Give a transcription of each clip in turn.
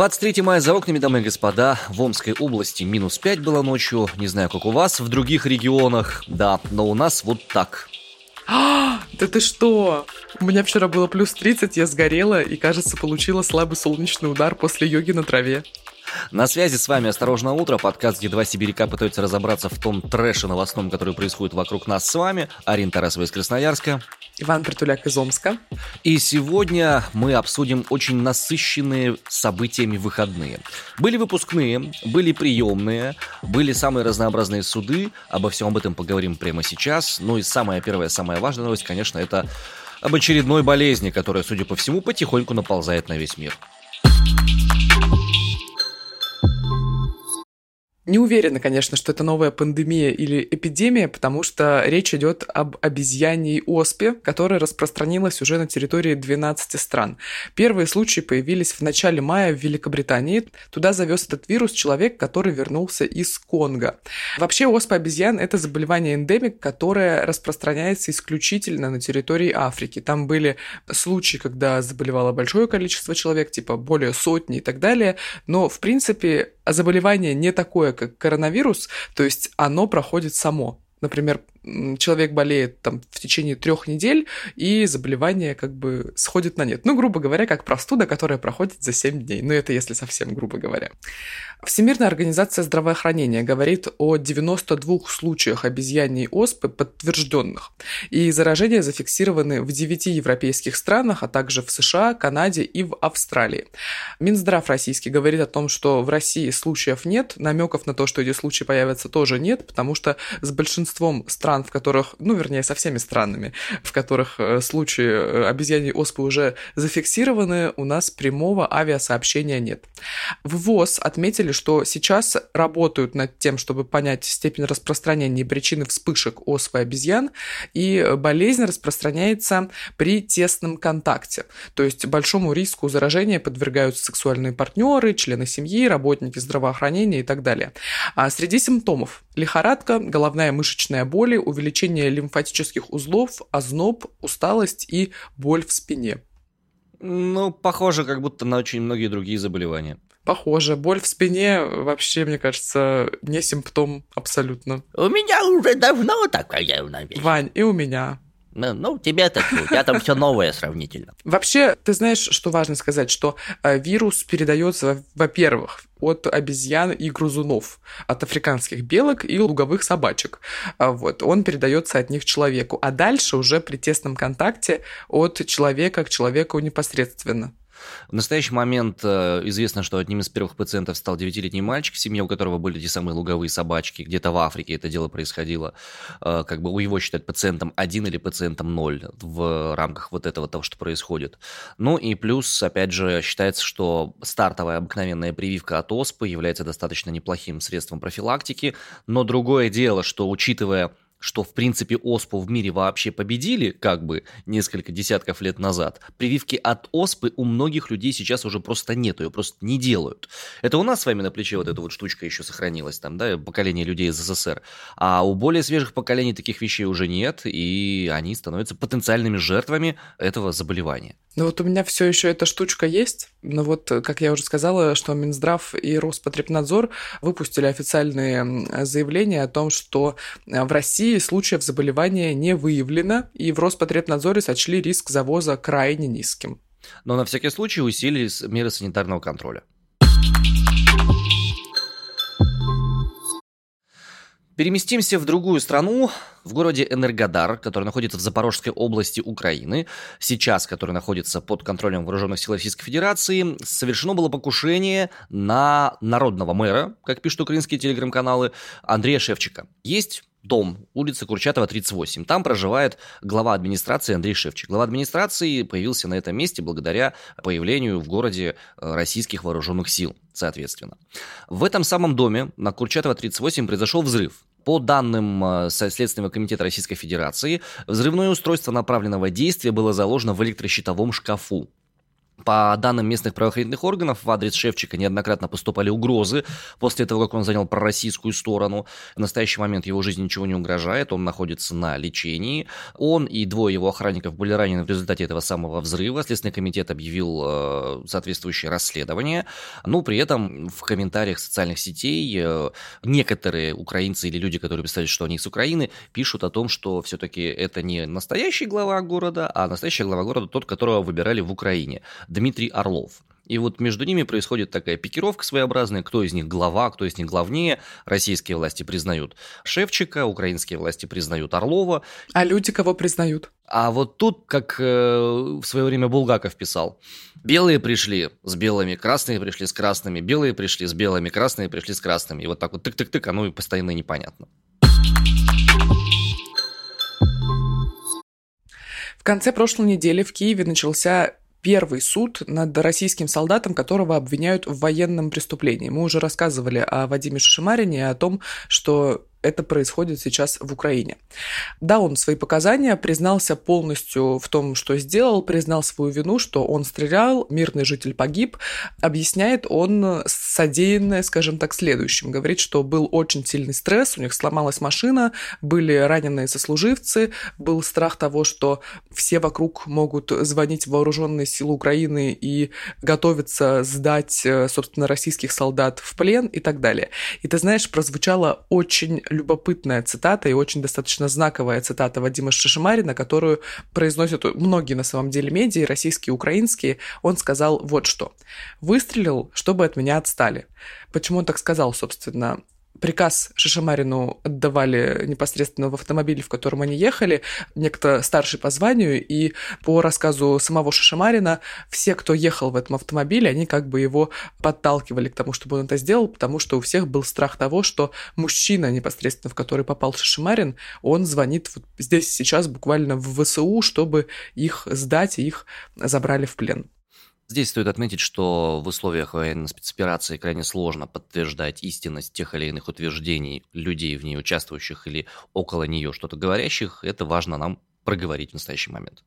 23 мая за окнами, дамы и господа, в Омской области минус 5 было ночью, не знаю, как у вас, в других регионах, да, но у нас вот так. А, да ты что? У меня вчера было плюс 30, я сгорела и, кажется, получила слабый солнечный удар после йоги на траве. На связи с вами «Осторожно утро», подкаст, где два сибиряка пытаются разобраться в том трэше новостном, который происходит вокруг нас с вами. Арина Тарасова из Красноярска. Иван Притуляк из Омска. И сегодня мы обсудим очень насыщенные событиями выходные. Были выпускные, были приемные, были самые разнообразные суды. Обо всем об этом поговорим прямо сейчас. Ну и самая первая, самая важная новость, конечно, это об очередной болезни, которая, судя по всему, потихоньку наползает на весь мир. Не уверена, конечно, что это новая пандемия или эпидемия, потому что речь идет об обезьяньей оспе, которая распространилась уже на территории 12 стран. Первые случаи появились в начале мая в Великобритании. Туда завез этот вирус человек, который вернулся из Конго. Вообще оспа обезьян – это заболевание эндемик, которое распространяется исключительно на территории Африки. Там были случаи, когда заболевало большое количество человек, типа более сотни и так далее, но в принципе заболевание не такое, как коронавирус, то есть оно проходит само. Например, человек болеет там в течение трех недель, и заболевание как бы сходит на нет. Ну, грубо говоря, как простуда, которая проходит за 7 дней. Ну, это если совсем грубо говоря. Всемирная организация здравоохранения говорит о 92 случаях обезьяньей оспы подтвержденных. И заражения зафиксированы в 9 европейских странах, а также в США, Канаде и в Австралии. Минздрав российский говорит о том, что в России случаев нет, намеков на то, что эти случаи появятся, тоже нет, потому что с большинством стран стран, в которых, ну, вернее, со всеми странами, в которых э, случаи э, обезьяньей оспы уже зафиксированы, у нас прямого авиасообщения нет. В ВОЗ отметили, что сейчас работают над тем, чтобы понять степень распространения и причины вспышек оспы обезьян, и болезнь распространяется при тесном контакте. То есть большому риску заражения подвергаются сексуальные партнеры, члены семьи, работники здравоохранения и так далее. А среди симптомов лихорадка, головная мышечная боль, увеличение лимфатических узлов, озноб, усталость и боль в спине. Ну, похоже, как будто на очень многие другие заболевания. Похоже. Боль в спине вообще, мне кажется, не симптом абсолютно. У меня уже давно такая, наверное. Вань, и у меня. Ну, ну тебе-то, у тебя там все новое сравнительно. Вообще, ты знаешь, что важно сказать, что э, вирус передается, во-первых, от обезьян и грызунов, от африканских белок и луговых собачек. А вот, он передается от них человеку, а дальше уже при тесном контакте от человека к человеку непосредственно. В настоящий момент э, известно, что одним из первых пациентов стал 9-летний мальчик, в семье у которого были те самые луговые собачки. Где-то в Африке это дело происходило. Э, как бы у его считают пациентом 1 или пациентом 0 в рамках вот этого того, что происходит. Ну и плюс, опять же, считается, что стартовая обыкновенная прививка от оспы является достаточно неплохим средством профилактики. Но другое дело, что учитывая что, в принципе, оспу в мире вообще победили, как бы, несколько десятков лет назад, прививки от оспы у многих людей сейчас уже просто нет, ее просто не делают. Это у нас с вами на плече вот эта вот штучка еще сохранилась, там, да, поколение людей из СССР. А у более свежих поколений таких вещей уже нет, и они становятся потенциальными жертвами этого заболевания. Ну вот у меня все еще эта штучка есть, но вот, как я уже сказала, что Минздрав и Роспотребнадзор выпустили официальные заявления о том, что в России России случаев заболевания не выявлено, и в Роспотребнадзоре сочли риск завоза крайне низким. Но на всякий случай усилили меры санитарного контроля. Переместимся в другую страну, в городе Энергодар, который находится в Запорожской области Украины, сейчас, который находится под контролем вооруженных сил Российской Федерации, совершено было покушение на народного мэра, как пишут украинские телеграм-каналы, Андрея Шевчика. Есть дом, улица Курчатова, 38. Там проживает глава администрации Андрей Шевчик. Глава администрации появился на этом месте благодаря появлению в городе э, российских вооруженных сил, соответственно. В этом самом доме на Курчатова, 38 произошел взрыв. По данным э, Следственного комитета Российской Федерации, взрывное устройство направленного действия было заложено в электрощитовом шкафу. По данным местных правоохранительных органов, в адрес Шевчика неоднократно поступали угрозы после того, как он занял пророссийскую сторону. В настоящий момент его жизни ничего не угрожает, он находится на лечении. Он и двое его охранников были ранены в результате этого самого взрыва. Следственный комитет объявил э, соответствующее расследование. Но при этом в комментариях социальных сетей э, некоторые украинцы или люди, которые представляют, что они из Украины, пишут о том, что все-таки это не настоящий глава города, а настоящий глава города тот, которого выбирали в Украине. Дмитрий Орлов. И вот между ними происходит такая пикировка своеобразная, кто из них глава, кто из них главнее. Российские власти признают Шевчика, украинские власти признают Орлова. А люди кого признают? А вот тут, как э, в свое время Булгаков писал, белые пришли с белыми, красные пришли с красными, белые пришли с белыми, красные пришли с красными. И вот так вот тык-тык-тык, оно и постоянно непонятно. В конце прошлой недели в Киеве начался первый суд над российским солдатом, которого обвиняют в военном преступлении. Мы уже рассказывали о Вадиме Шишимарине и о том, что это происходит сейчас в Украине. Да, он свои показания признался полностью в том, что сделал, признал свою вину, что он стрелял, мирный житель погиб. Объясняет он содеянное, скажем так, следующим. Говорит, что был очень сильный стресс, у них сломалась машина, были раненые сослуживцы, был страх того, что все вокруг могут звонить в вооруженные силы Украины и готовиться сдать, э, собственно, российских солдат в плен и так далее. И ты знаешь, прозвучало очень любопытная цитата и очень достаточно знаковая цитата Вадима Шишимарина, которую произносят многие на самом деле медиа, российские, украинские. Он сказал вот что. «Выстрелил, чтобы от меня отстали». Почему он так сказал, собственно? Приказ Шишамарину отдавали непосредственно в автомобиле, в котором они ехали, некто старший по званию, и по рассказу самого Шишамарина, все, кто ехал в этом автомобиле, они как бы его подталкивали к тому, чтобы он это сделал, потому что у всех был страх того, что мужчина, непосредственно в который попал Шишимарин, он звонит вот здесь сейчас буквально в ВСУ, чтобы их сдать, и их забрали в плен. Здесь стоит отметить, что в условиях военной спецоперации крайне сложно подтверждать истинность тех или иных утверждений людей в ней участвующих или около нее что-то говорящих. Это важно нам проговорить в настоящий момент.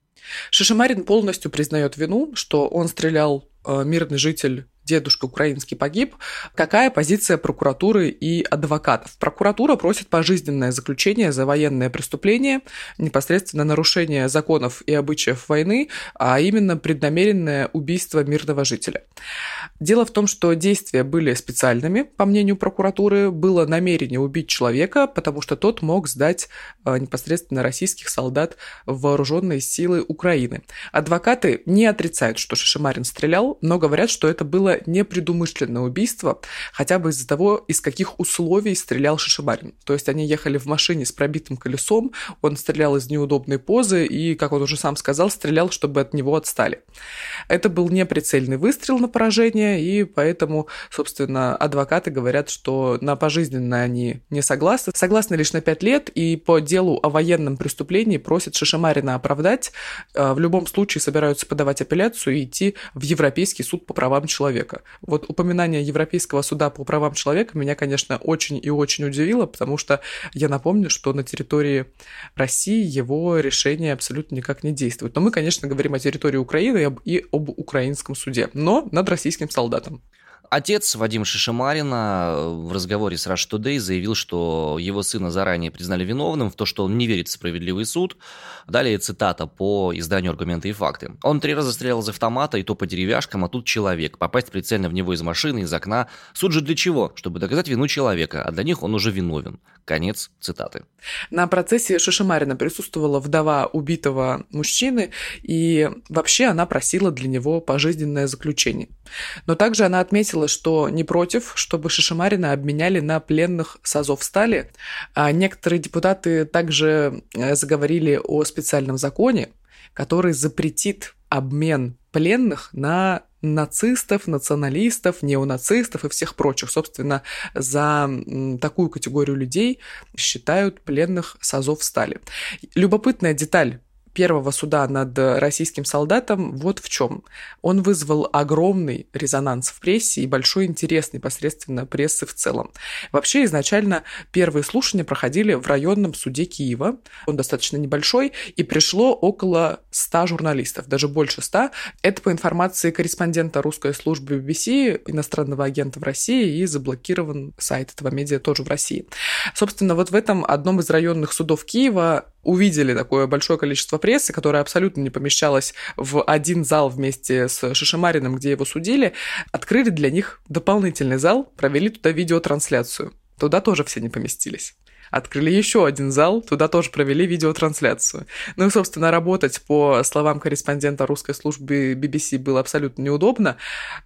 Шишимарин полностью признает вину, что он стрелял э, мирный житель дедушка украинский погиб, какая позиция прокуратуры и адвокатов. Прокуратура просит пожизненное заключение за военное преступление, непосредственно нарушение законов и обычаев войны, а именно преднамеренное убийство мирного жителя. Дело в том, что действия были специальными, по мнению прокуратуры, было намерение убить человека, потому что тот мог сдать э, непосредственно российских солдат в вооруженные силы Украины. Адвокаты не отрицают, что Шишимарин стрелял, но говорят, что это было непредумышленное убийство, хотя бы из-за того, из каких условий стрелял Шишибарин. То есть они ехали в машине с пробитым колесом, он стрелял из неудобной позы и, как он уже сам сказал, стрелял, чтобы от него отстали. Это был неприцельный выстрел на поражение, и поэтому, собственно, адвокаты говорят, что на пожизненное они не согласны. Согласны лишь на 5 лет, и по делу о военном преступлении просят Шишимарина оправдать. Э, в любом случае собираются подавать апелляцию и идти в Европейский суд по правам человека человека. Вот упоминание Европейского суда по правам человека меня, конечно, очень и очень удивило, потому что я напомню, что на территории России его решение абсолютно никак не действует. Но мы, конечно, говорим о территории Украины и об, украинском суде, но над российским солдатом. Отец Вадим Шишимарина э, в разговоре с Rush Today заявил, что его сына заранее признали виновным в то, что он не верит в справедливый суд. Далее цитата по изданию «Аргументы и факты». Он три раза стрелял из автомата, и то по деревяшкам, а тут человек. Попасть прицельно в него из машины, из окна. Суд же для чего? Чтобы доказать вину человека, а для них он уже виновен. Конец цитаты. На процессе Шишимарина присутствовала вдова убитого мужчины, и вообще она просила для него пожизненное заключение. Но также она отметила, что не против, чтобы Шишимарина обменяли на пленных с Азовстали. А некоторые депутаты также э, заговорили о специальном законе, который запретит обмен пленных на нацистов, националистов, неонацистов и всех прочих. Собственно, за такую категорию людей считают пленных с Азов стали. Любопытная деталь первого суда над российским солдатом вот в чем. Он вызвал огромный резонанс в прессе и большой интерес непосредственно прессы в целом. Вообще, изначально первые слушания проходили в районном суде Киева. Он достаточно небольшой, и пришло около 100 журналистов, даже больше 100. Это по информации корреспондента русской службы BBC, иностранного агента в России, и заблокирован сайт этого медиа тоже в России. Собственно, вот в этом одном из районных судов Киева увидели такое большое количество прессы, которое абсолютно не помещалось в один зал вместе с Шишимариным, где его судили, открыли для них дополнительный зал, провели туда видеотрансляцию. Туда тоже все не поместились открыли еще один зал, туда тоже провели видеотрансляцию. Ну и, собственно, работать по словам корреспондента русской службы BBC было абсолютно неудобно.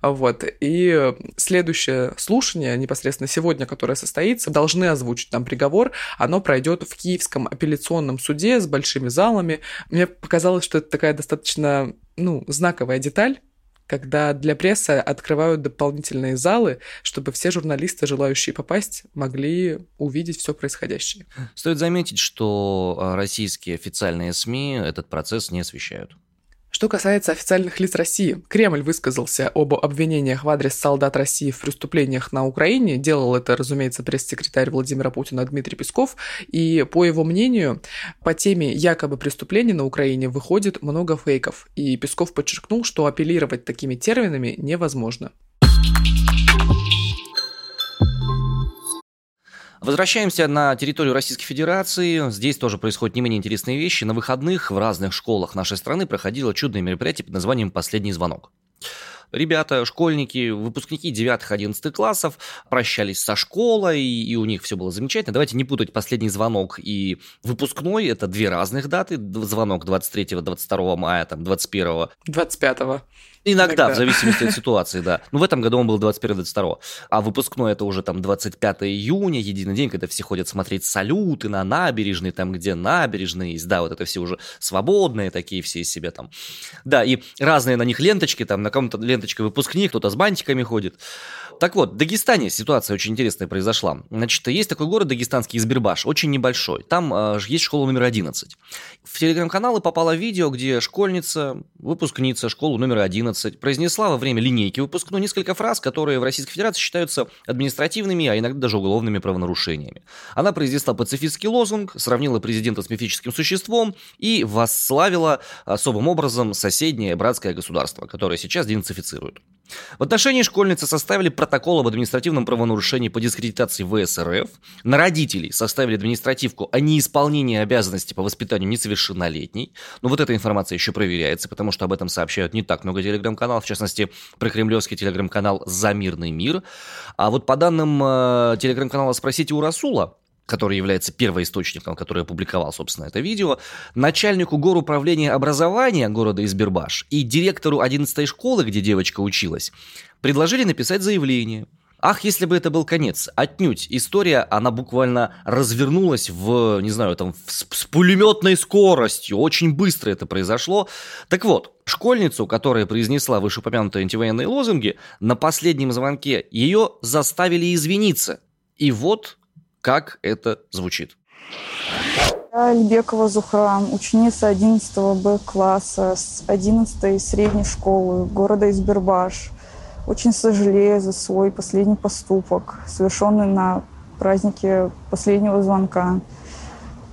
Вот. И следующее слушание, непосредственно сегодня, которое состоится, должны озвучить там приговор. Оно пройдет в Киевском апелляционном суде с большими залами. Мне показалось, что это такая достаточно ну, знаковая деталь, когда для прессы открывают дополнительные залы, чтобы все журналисты, желающие попасть, могли увидеть все происходящее. Стоит заметить, что а, российские официальные СМИ этот процесс не освещают. Что касается официальных лиц России, Кремль высказался об обвинениях в адрес солдат России в преступлениях на Украине. Делал это, разумеется, пресс-секретарь Владимира Путина Дмитрий Песков. И, по его мнению, по теме якобы преступлений на Украине выходит много фейков. И Песков подчеркнул, что апеллировать такими терминами невозможно. Возвращаемся на территорию Российской Федерации. Здесь тоже происходят не менее интересные вещи. На выходных в разных школах нашей страны проходило чудное мероприятие под названием «Последний звонок». Ребята, школьники, выпускники 9-11 классов прощались со школой, и у них все было замечательно. Давайте не путать последний звонок и выпускной. Это две разных даты. Звонок 23-22 мая, там, 21 25 Иногда, Иногда, в зависимости от ситуации, да. Ну, в этом году он был 21-22. А выпускной это уже там 25 июня, единый день, когда все ходят смотреть салюты на набережной, там, где набережные есть. Да, вот это все уже свободные такие все из себя там. Да, и разные на них ленточки, там, на ком-то ленточка выпускник, кто-то с бантиками ходит. Так вот, в Дагестане ситуация очень интересная произошла. Значит, есть такой город дагестанский Избербаш, очень небольшой. Там э, есть школа номер 11. В телеграм-каналы попало видео, где школьница, выпускница школы номер 11 произнесла во время линейки выпускной несколько фраз, которые в Российской Федерации считаются административными, а иногда даже уголовными правонарушениями. Она произнесла пацифистский лозунг, сравнила президента с мифическим существом и восславила особым образом соседнее братское государство, которое сейчас денацифицируют. В отношении школьницы составили протокол об административном правонарушении по дискредитации ВСРФ. На родителей составили административку о неисполнении обязанностей по воспитанию несовершеннолетней. Но вот эта информация еще проверяется, потому что об этом сообщают не так много телеграм-каналов, в частности, про кремлевский телеграм-канал «За мирный мир». А вот по данным э, телеграм-канала «Спросите у Расула», который является первоисточником, который опубликовал, собственно, это видео, начальнику горуправления образования города Избербаш и директору 11 школы, где девочка училась, предложили написать заявление. Ах, если бы это был конец. Отнюдь. История, она буквально развернулась в, не знаю, там, с, с пулеметной скоростью. Очень быстро это произошло. Так вот, школьницу, которая произнесла вышеупомянутые антивоенные лозунги, на последнем звонке ее заставили извиниться. И вот как это звучит? Я Альбекова Зухра, ученица 11 Б класса с 11 средней школы города Избербаш. Очень сожалею за свой последний поступок, совершенный на празднике последнего звонка.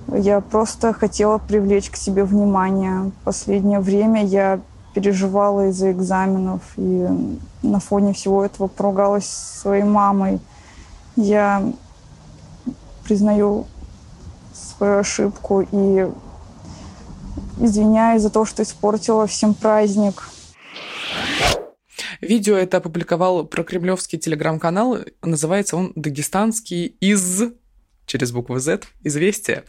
Я просто хотела привлечь к себе внимание. Последнее время я переживала из-за экзаменов и на фоне всего этого поругалась своей мамой. Я признаю свою ошибку и извиняюсь за то, что испортила всем праздник. Видео это опубликовал прокремлевский телеграм-канал. Называется он «Дагестанский из...» через букву Z, известие.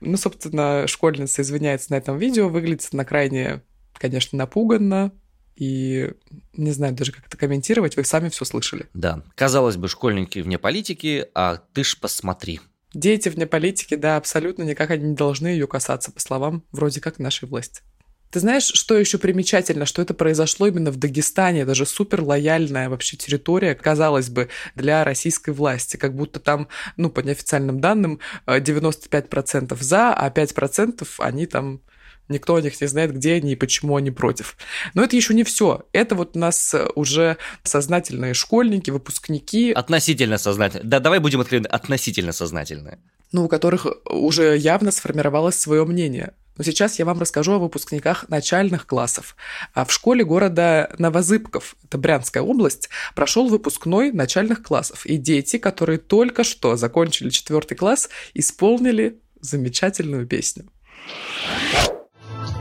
Ну, собственно, школьница извиняется на этом видео, выглядит на крайне, конечно, напуганно, и не знаю даже, как это комментировать, вы сами все слышали. Да, казалось бы, школьники вне политики, а ты ж посмотри. Дети вне политики, да, абсолютно никак они не должны ее касаться, по словам вроде как нашей власти. Ты знаешь, что еще примечательно, что это произошло именно в Дагестане, это же супер лояльная вообще территория, казалось бы, для российской власти, как будто там, ну, по неофициальным данным, 95% за, а 5% они там Никто о них не знает, где они и почему они против. Но это еще не все. Это вот у нас уже сознательные школьники, выпускники. Относительно сознательные. Да, давай будем откровенны, относительно сознательные. Ну, у которых уже явно сформировалось свое мнение. Но сейчас я вам расскажу о выпускниках начальных классов. А в школе города Новозыбков, это Брянская область, прошел выпускной начальных классов. И дети, которые только что закончили четвертый класс, исполнили замечательную песню.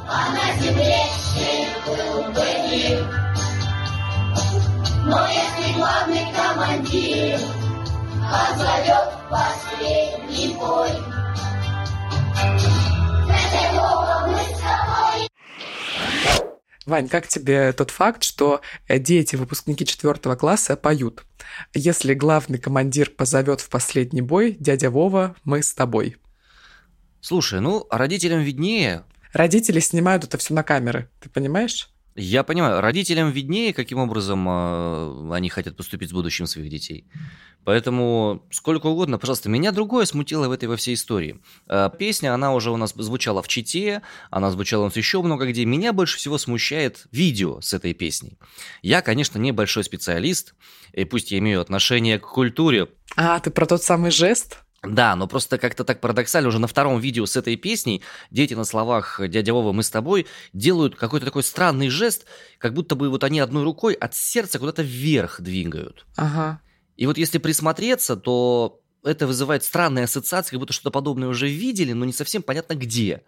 А на земле но если главный командир позовет последний бой, Вань, как тебе тот факт, что дети, выпускники четвертого класса, поют? Если главный командир позовет в последний бой, дядя Вова, мы с тобой. Слушай, ну, родителям виднее. Родители снимают это все на камеры, ты понимаешь? Я понимаю, родителям виднее, каким образом э, они хотят поступить с будущим своих детей. Поэтому сколько угодно, пожалуйста. Меня другое смутило в этой во всей истории. Э, песня, она уже у нас звучала в Чите, она звучала у нас еще много где. Меня больше всего смущает видео с этой песней. Я, конечно, не большой специалист, и пусть я имею отношение к культуре. А, ты про тот самый жест? Да, но просто как-то так парадоксально, уже на втором видео с этой песней дети на словах «Дядя Вова, мы с тобой» делают какой-то такой странный жест, как будто бы вот они одной рукой от сердца куда-то вверх двигают. Ага. И вот если присмотреться, то это вызывает странные ассоциации, как будто что-то подобное уже видели, но не совсем понятно где.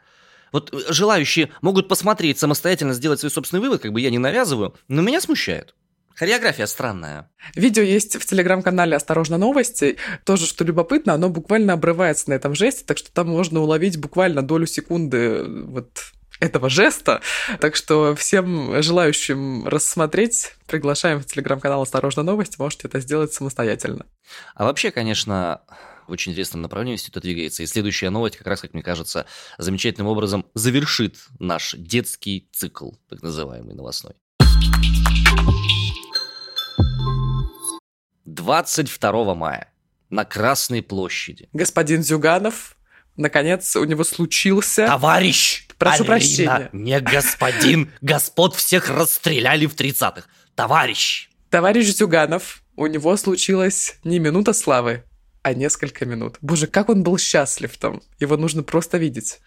Вот э, желающие могут посмотреть самостоятельно, сделать свой собственный вывод, как бы я не навязываю, но меня смущает. Хореография странная. Видео есть в телеграм-канале «Осторожно, новости». Тоже, что любопытно, оно буквально обрывается на этом жесте, так что там можно уловить буквально долю секунды вот этого жеста. Так что всем желающим рассмотреть, приглашаем в телеграм-канал «Осторожно, новости». Можете это сделать самостоятельно. А вообще, конечно, в очень интересном направлении все это двигается. И следующая новость, как раз, как мне кажется, замечательным образом завершит наш детский цикл, так называемый новостной. 22 мая на Красной площади. Господин Зюганов, наконец, у него случился... Товарищ! Прошу Алина, прощения. не господин. Господ всех расстреляли в 30-х. Товарищ! Товарищ Зюганов, у него случилась не минута славы, а несколько минут. Боже, как он был счастлив там. Его нужно просто видеть.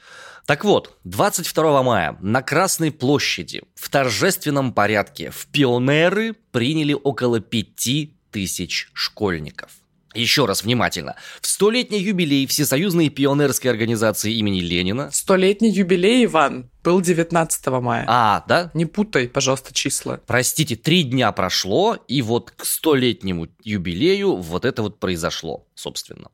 Так вот, 22 мая на Красной площади в торжественном порядке в пионеры приняли около пяти тысяч школьников. Еще раз внимательно. В столетний юбилей Всесоюзной пионерской организации имени Ленина... Столетний юбилей, Иван, был 19 мая. А, да? Не путай, пожалуйста, числа. Простите, три дня прошло, и вот к столетнему юбилею вот это вот произошло, собственно.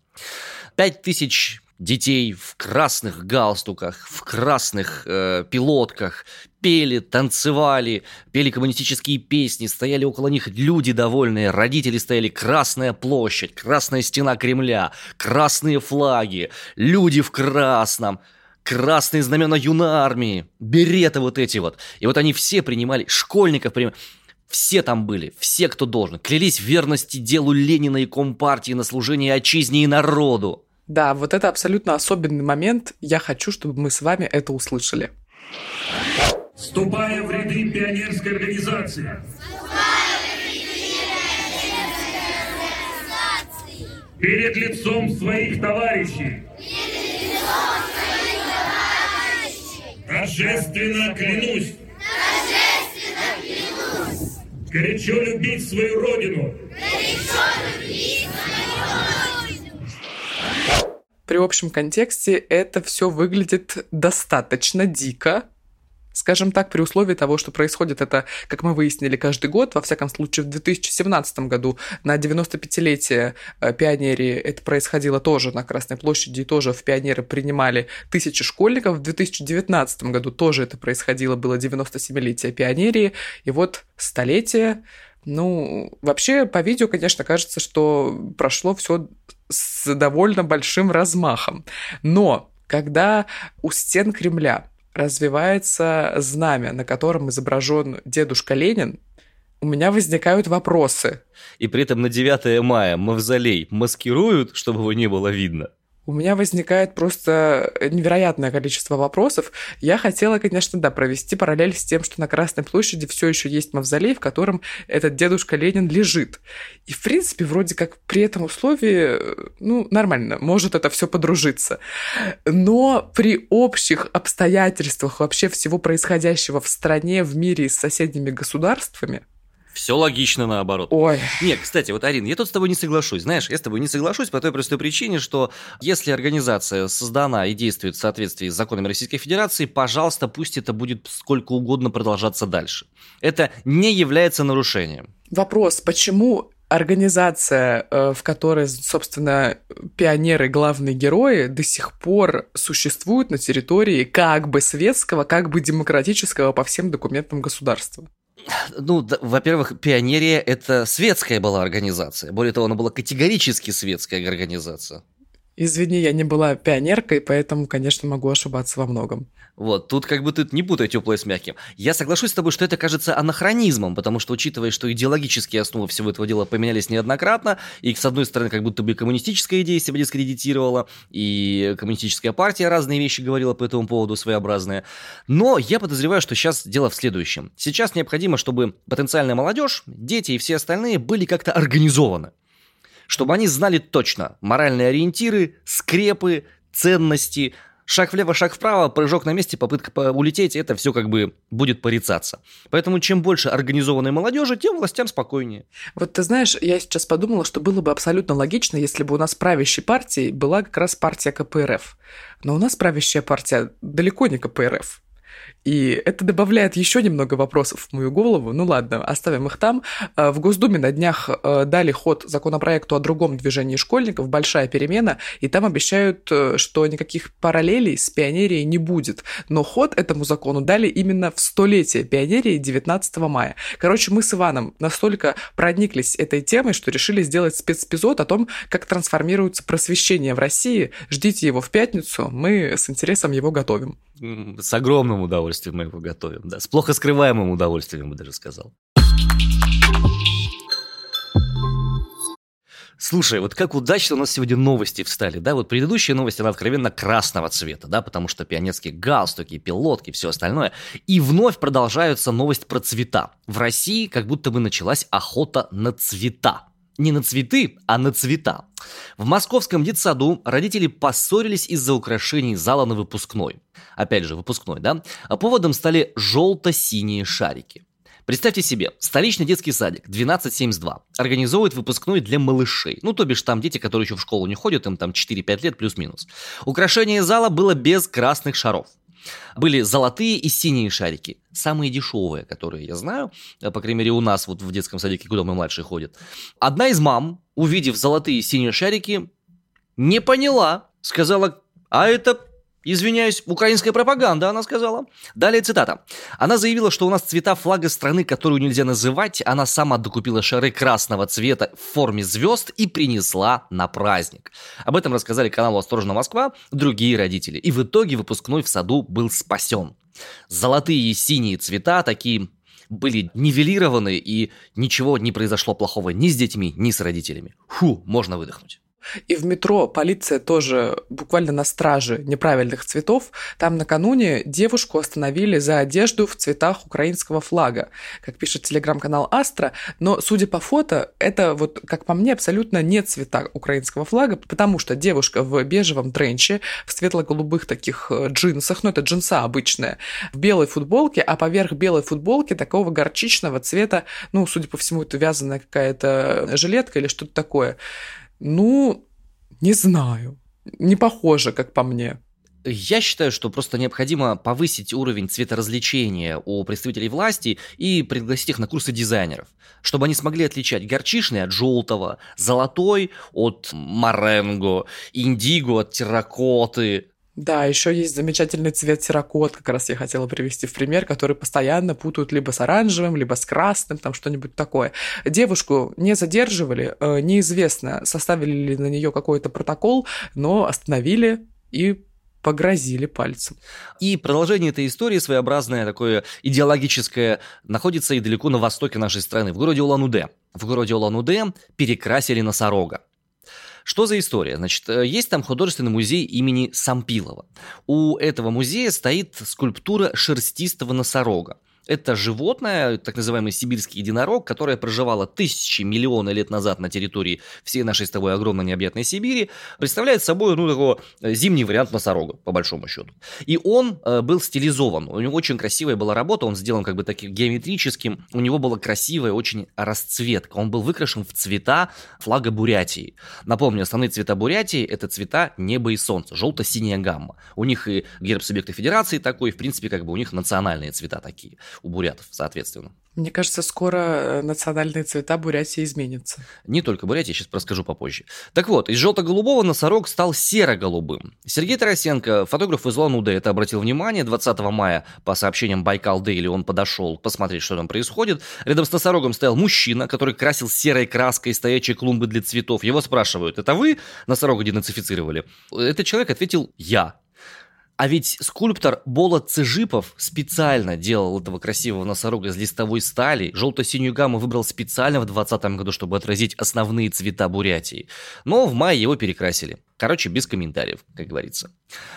Пять тысяч детей в красных галстуках, в красных э, пилотках, пели, танцевали, пели коммунистические песни, стояли около них люди довольные, родители стояли, Красная площадь, Красная стена Кремля, красные флаги, люди в красном, красные знамена юнармии, береты вот эти вот. И вот они все принимали, школьников принимали. Все там были, все, кто должен. Клялись в верности делу Ленина и Компартии на служение отчизне и народу. Да, вот это абсолютно особенный момент. Я хочу, чтобы мы с вами это услышали. Вступая в ряды пионерской организации. Перед лицом своих товарищей. Торжественно клянусь. Торжественно клянусь. Горячо любить свою родину. Горячо любить при общем контексте это все выглядит достаточно дико, Скажем так, при условии того, что происходит это, как мы выяснили, каждый год, во всяком случае в 2017 году на 95-летие э, пионерии это происходило тоже на Красной площади, и тоже в пионеры принимали тысячи школьников. В 2019 году тоже это происходило, было 97-летие пионерии, и вот столетие ну, вообще, по видео, конечно, кажется, что прошло все с довольно большим размахом. Но когда у стен Кремля развивается знамя, на котором изображен дедушка Ленин, у меня возникают вопросы. И при этом на 9 мая мавзолей маскируют, чтобы его не было видно. У меня возникает просто невероятное количество вопросов. Я хотела, конечно, да, провести параллель с тем, что на Красной площади все еще есть мавзолей, в котором этот дедушка Ленин лежит. И, в принципе, вроде как при этом условии, ну, нормально, может это все подружиться. Но при общих обстоятельствах вообще всего происходящего в стране, в мире и с соседними государствами, все логично наоборот. Ой. Нет, кстати, вот, Арин, я тут с тобой не соглашусь. Знаешь, я с тобой не соглашусь по той простой причине, что если организация создана и действует в соответствии с законами Российской Федерации, пожалуйста, пусть это будет сколько угодно продолжаться дальше. Это не является нарушением. Вопрос, почему организация, э, в которой, собственно, пионеры, главные герои, до сих пор существует на территории как бы светского, как бы демократического по всем документам государства. Ну, да, во-первых, Пионерия – это светская была организация. Более того, она была категорически светская организация. Извини, я не была пионеркой, поэтому, конечно, могу ошибаться во многом. Вот, тут как бы тут не путай теплое с мягким. Я соглашусь с тобой, что это кажется анахронизмом, потому что, учитывая, что идеологические основы всего этого дела поменялись неоднократно, и, с одной стороны, как будто бы коммунистическая идея себя дискредитировала, и коммунистическая партия разные вещи говорила по этому поводу, своеобразные. Но я подозреваю, что сейчас дело в следующем. Сейчас необходимо, чтобы потенциальная молодежь, дети и все остальные были как-то организованы чтобы они знали точно моральные ориентиры, скрепы, ценности, шаг влево, шаг вправо, прыжок на месте, попытка улететь, это все как бы будет порицаться. Поэтому чем больше организованной молодежи, тем властям спокойнее. Вот ты знаешь, я сейчас подумала, что было бы абсолютно логично, если бы у нас правящей партией была как раз партия КПРФ. Но у нас правящая партия далеко не КПРФ. И это добавляет еще немного вопросов в мою голову. Ну ладно, оставим их там. Э, в Госдуме на днях э, дали ход законопроекту о другом движении школьников, большая перемена, и там обещают, э, что никаких параллелей с пионерией не будет. Но ход этому закону дали именно в столетие пионерии 19 мая. Короче, мы с Иваном настолько прониклись этой темой, что решили сделать спецэпизод о том, как трансформируется просвещение в России. Ждите его в пятницу, мы с интересом его готовим. С огромным удовольствием мы его готовим, да. С плохо скрываемым удовольствием, бы даже сказал. Слушай, вот как удачно у нас сегодня новости встали, да? Вот предыдущая новость, она откровенно красного цвета, да, потому что пионерские галстуки, пилотки, все остальное. И вновь продолжаются новость про цвета. В России как будто бы началась охота на цвета. Не на цветы, а на цвета. В московском детсаду родители поссорились из-за украшений зала на выпускной. Опять же, выпускной, да? А поводом стали желто-синие шарики. Представьте себе, столичный детский садик 1272 организовывает выпускной для малышей. Ну, то бишь там дети, которые еще в школу не ходят, им там 4-5 лет плюс-минус. Украшение зала было без красных шаров. Были золотые и синие шарики. Самые дешевые, которые я знаю, э, по крайней мере у нас вот в детском садике, куда мы младшие ходят. Одна из мам, увидев золотые и синие шарики, не поняла. Сказала, а это Извиняюсь, украинская пропаганда, она сказала. Далее цитата. Она заявила, что у нас цвета флага страны, которую нельзя называть. Она сама докупила шары красного цвета в форме звезд и принесла на праздник. Об этом рассказали каналу «Осторожно, Москва» другие родители. И в итоге выпускной в саду был спасен. Золотые и синие цвета такие были нивелированы, и ничего не произошло плохого ни с детьми, ни с родителями. Фу, можно выдохнуть. И в метро полиция тоже буквально на страже неправильных цветов. Там накануне девушку остановили за одежду в цветах украинского флага, как пишет телеграм-канал Астра. Но, судя по фото, это вот, как по мне, абсолютно не цвета украинского флага, потому что девушка в бежевом тренче, в светло-голубых таких э, джинсах, ну это джинса обычная, в белой футболке, а поверх белой футболки такого горчичного цвета, ну, судя по всему, это вязаная какая-то жилетка или что-то такое. Ну, не знаю. Не похоже, как по мне. Я считаю, что просто необходимо повысить уровень цветоразвлечения у представителей власти и пригласить их на курсы дизайнеров, чтобы они смогли отличать горчишный от желтого, золотой от маренго, индиго от терракоты, да, еще есть замечательный цвет терракот, как раз я хотела привести в пример, который постоянно путают либо с оранжевым, либо с красным, там что-нибудь такое. Девушку не задерживали, э, неизвестно, составили ли на нее какой-то протокол, но остановили и погрозили пальцем. И продолжение этой истории своеобразное, такое идеологическое, находится и далеко на востоке нашей страны, в городе Улан-Удэ. В городе Улан-Удэ перекрасили носорога. Что за история? Значит, э, есть там художественный музей имени Сампилова. У этого музея стоит скульптура шерстистого носорога. Это животное, так называемый сибирский единорог, которое проживало тысячи, миллионы лет назад на территории всей нашей с тобой огромной необъятной Сибири, представляет собой, ну, такой э, зимний вариант носорога, по большому счету. И он э, был стилизован. У него очень красивая была работа, он сделан как бы таким геометрическим. У него была красивая очень расцветка. Он был выкрашен в цвета флага Бурятии. Напомню, основные цвета Бурятии – это цвета неба и солнца, желто-синяя гамма. У них и герб субъекта федерации такой, в принципе, как бы у них национальные цвета такие у бурятов, соответственно. Мне кажется, скоро э, национальные цвета Бурятии изменятся. Не только Бурятия, сейчас расскажу попозже. Так вот, из желто-голубого носорог стал серо-голубым. Сергей Тарасенко, фотограф из Улан-Удэ, это обратил внимание. 20 мая по сообщениям Байкал Дейли он подошел посмотреть, что там происходит. Рядом с носорогом стоял мужчина, который красил серой краской стоячие клумбы для цветов. Его спрашивают, это вы носорога денацифицировали? Этот человек ответил, я. А ведь скульптор Болот Цежипов специально делал этого красивого носорога из листовой стали. Желто-синюю гамму выбрал специально в 2020 году, чтобы отразить основные цвета Бурятии. Но в мае его перекрасили. Короче, без комментариев, как говорится.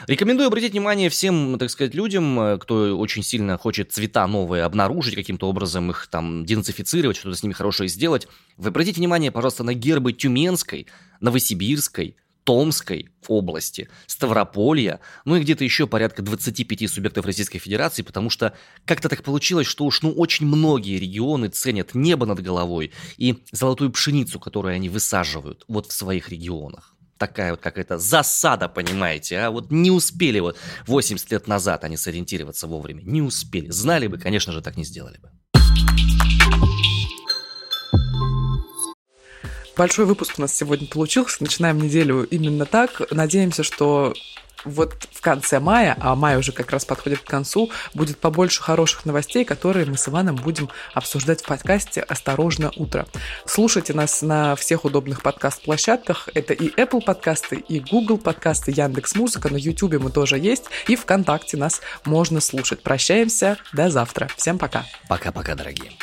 Рекомендую обратить внимание всем, так сказать, людям, кто очень сильно хочет цвета новые обнаружить, каким-то образом их там денацифицировать, что-то с ними хорошее сделать. Вы обратите внимание, пожалуйста, на гербы Тюменской, Новосибирской, Томской области, Ставрополья, ну и где-то еще порядка 25 субъектов Российской Федерации, потому что как-то так получилось, что уж ну очень многие регионы ценят небо над головой и золотую пшеницу, которую они высаживают вот в своих регионах. Такая вот какая-то засада, понимаете, а вот не успели вот 80 лет назад они сориентироваться вовремя, не успели. Знали бы, конечно же, так не сделали бы. Большой выпуск у нас сегодня получился. Начинаем неделю именно так. Надеемся, что вот в конце мая, а май уже как раз подходит к концу, будет побольше хороших новостей, которые мы с Иваном будем обсуждать в подкасте «Осторожно, утро». Слушайте нас на всех удобных подкаст-площадках. Это и Apple подкасты, и Google подкасты, Яндекс Музыка, на YouTube мы тоже есть, и ВКонтакте нас можно слушать. Прощаемся, до завтра. Всем пока. Пока-пока, дорогие.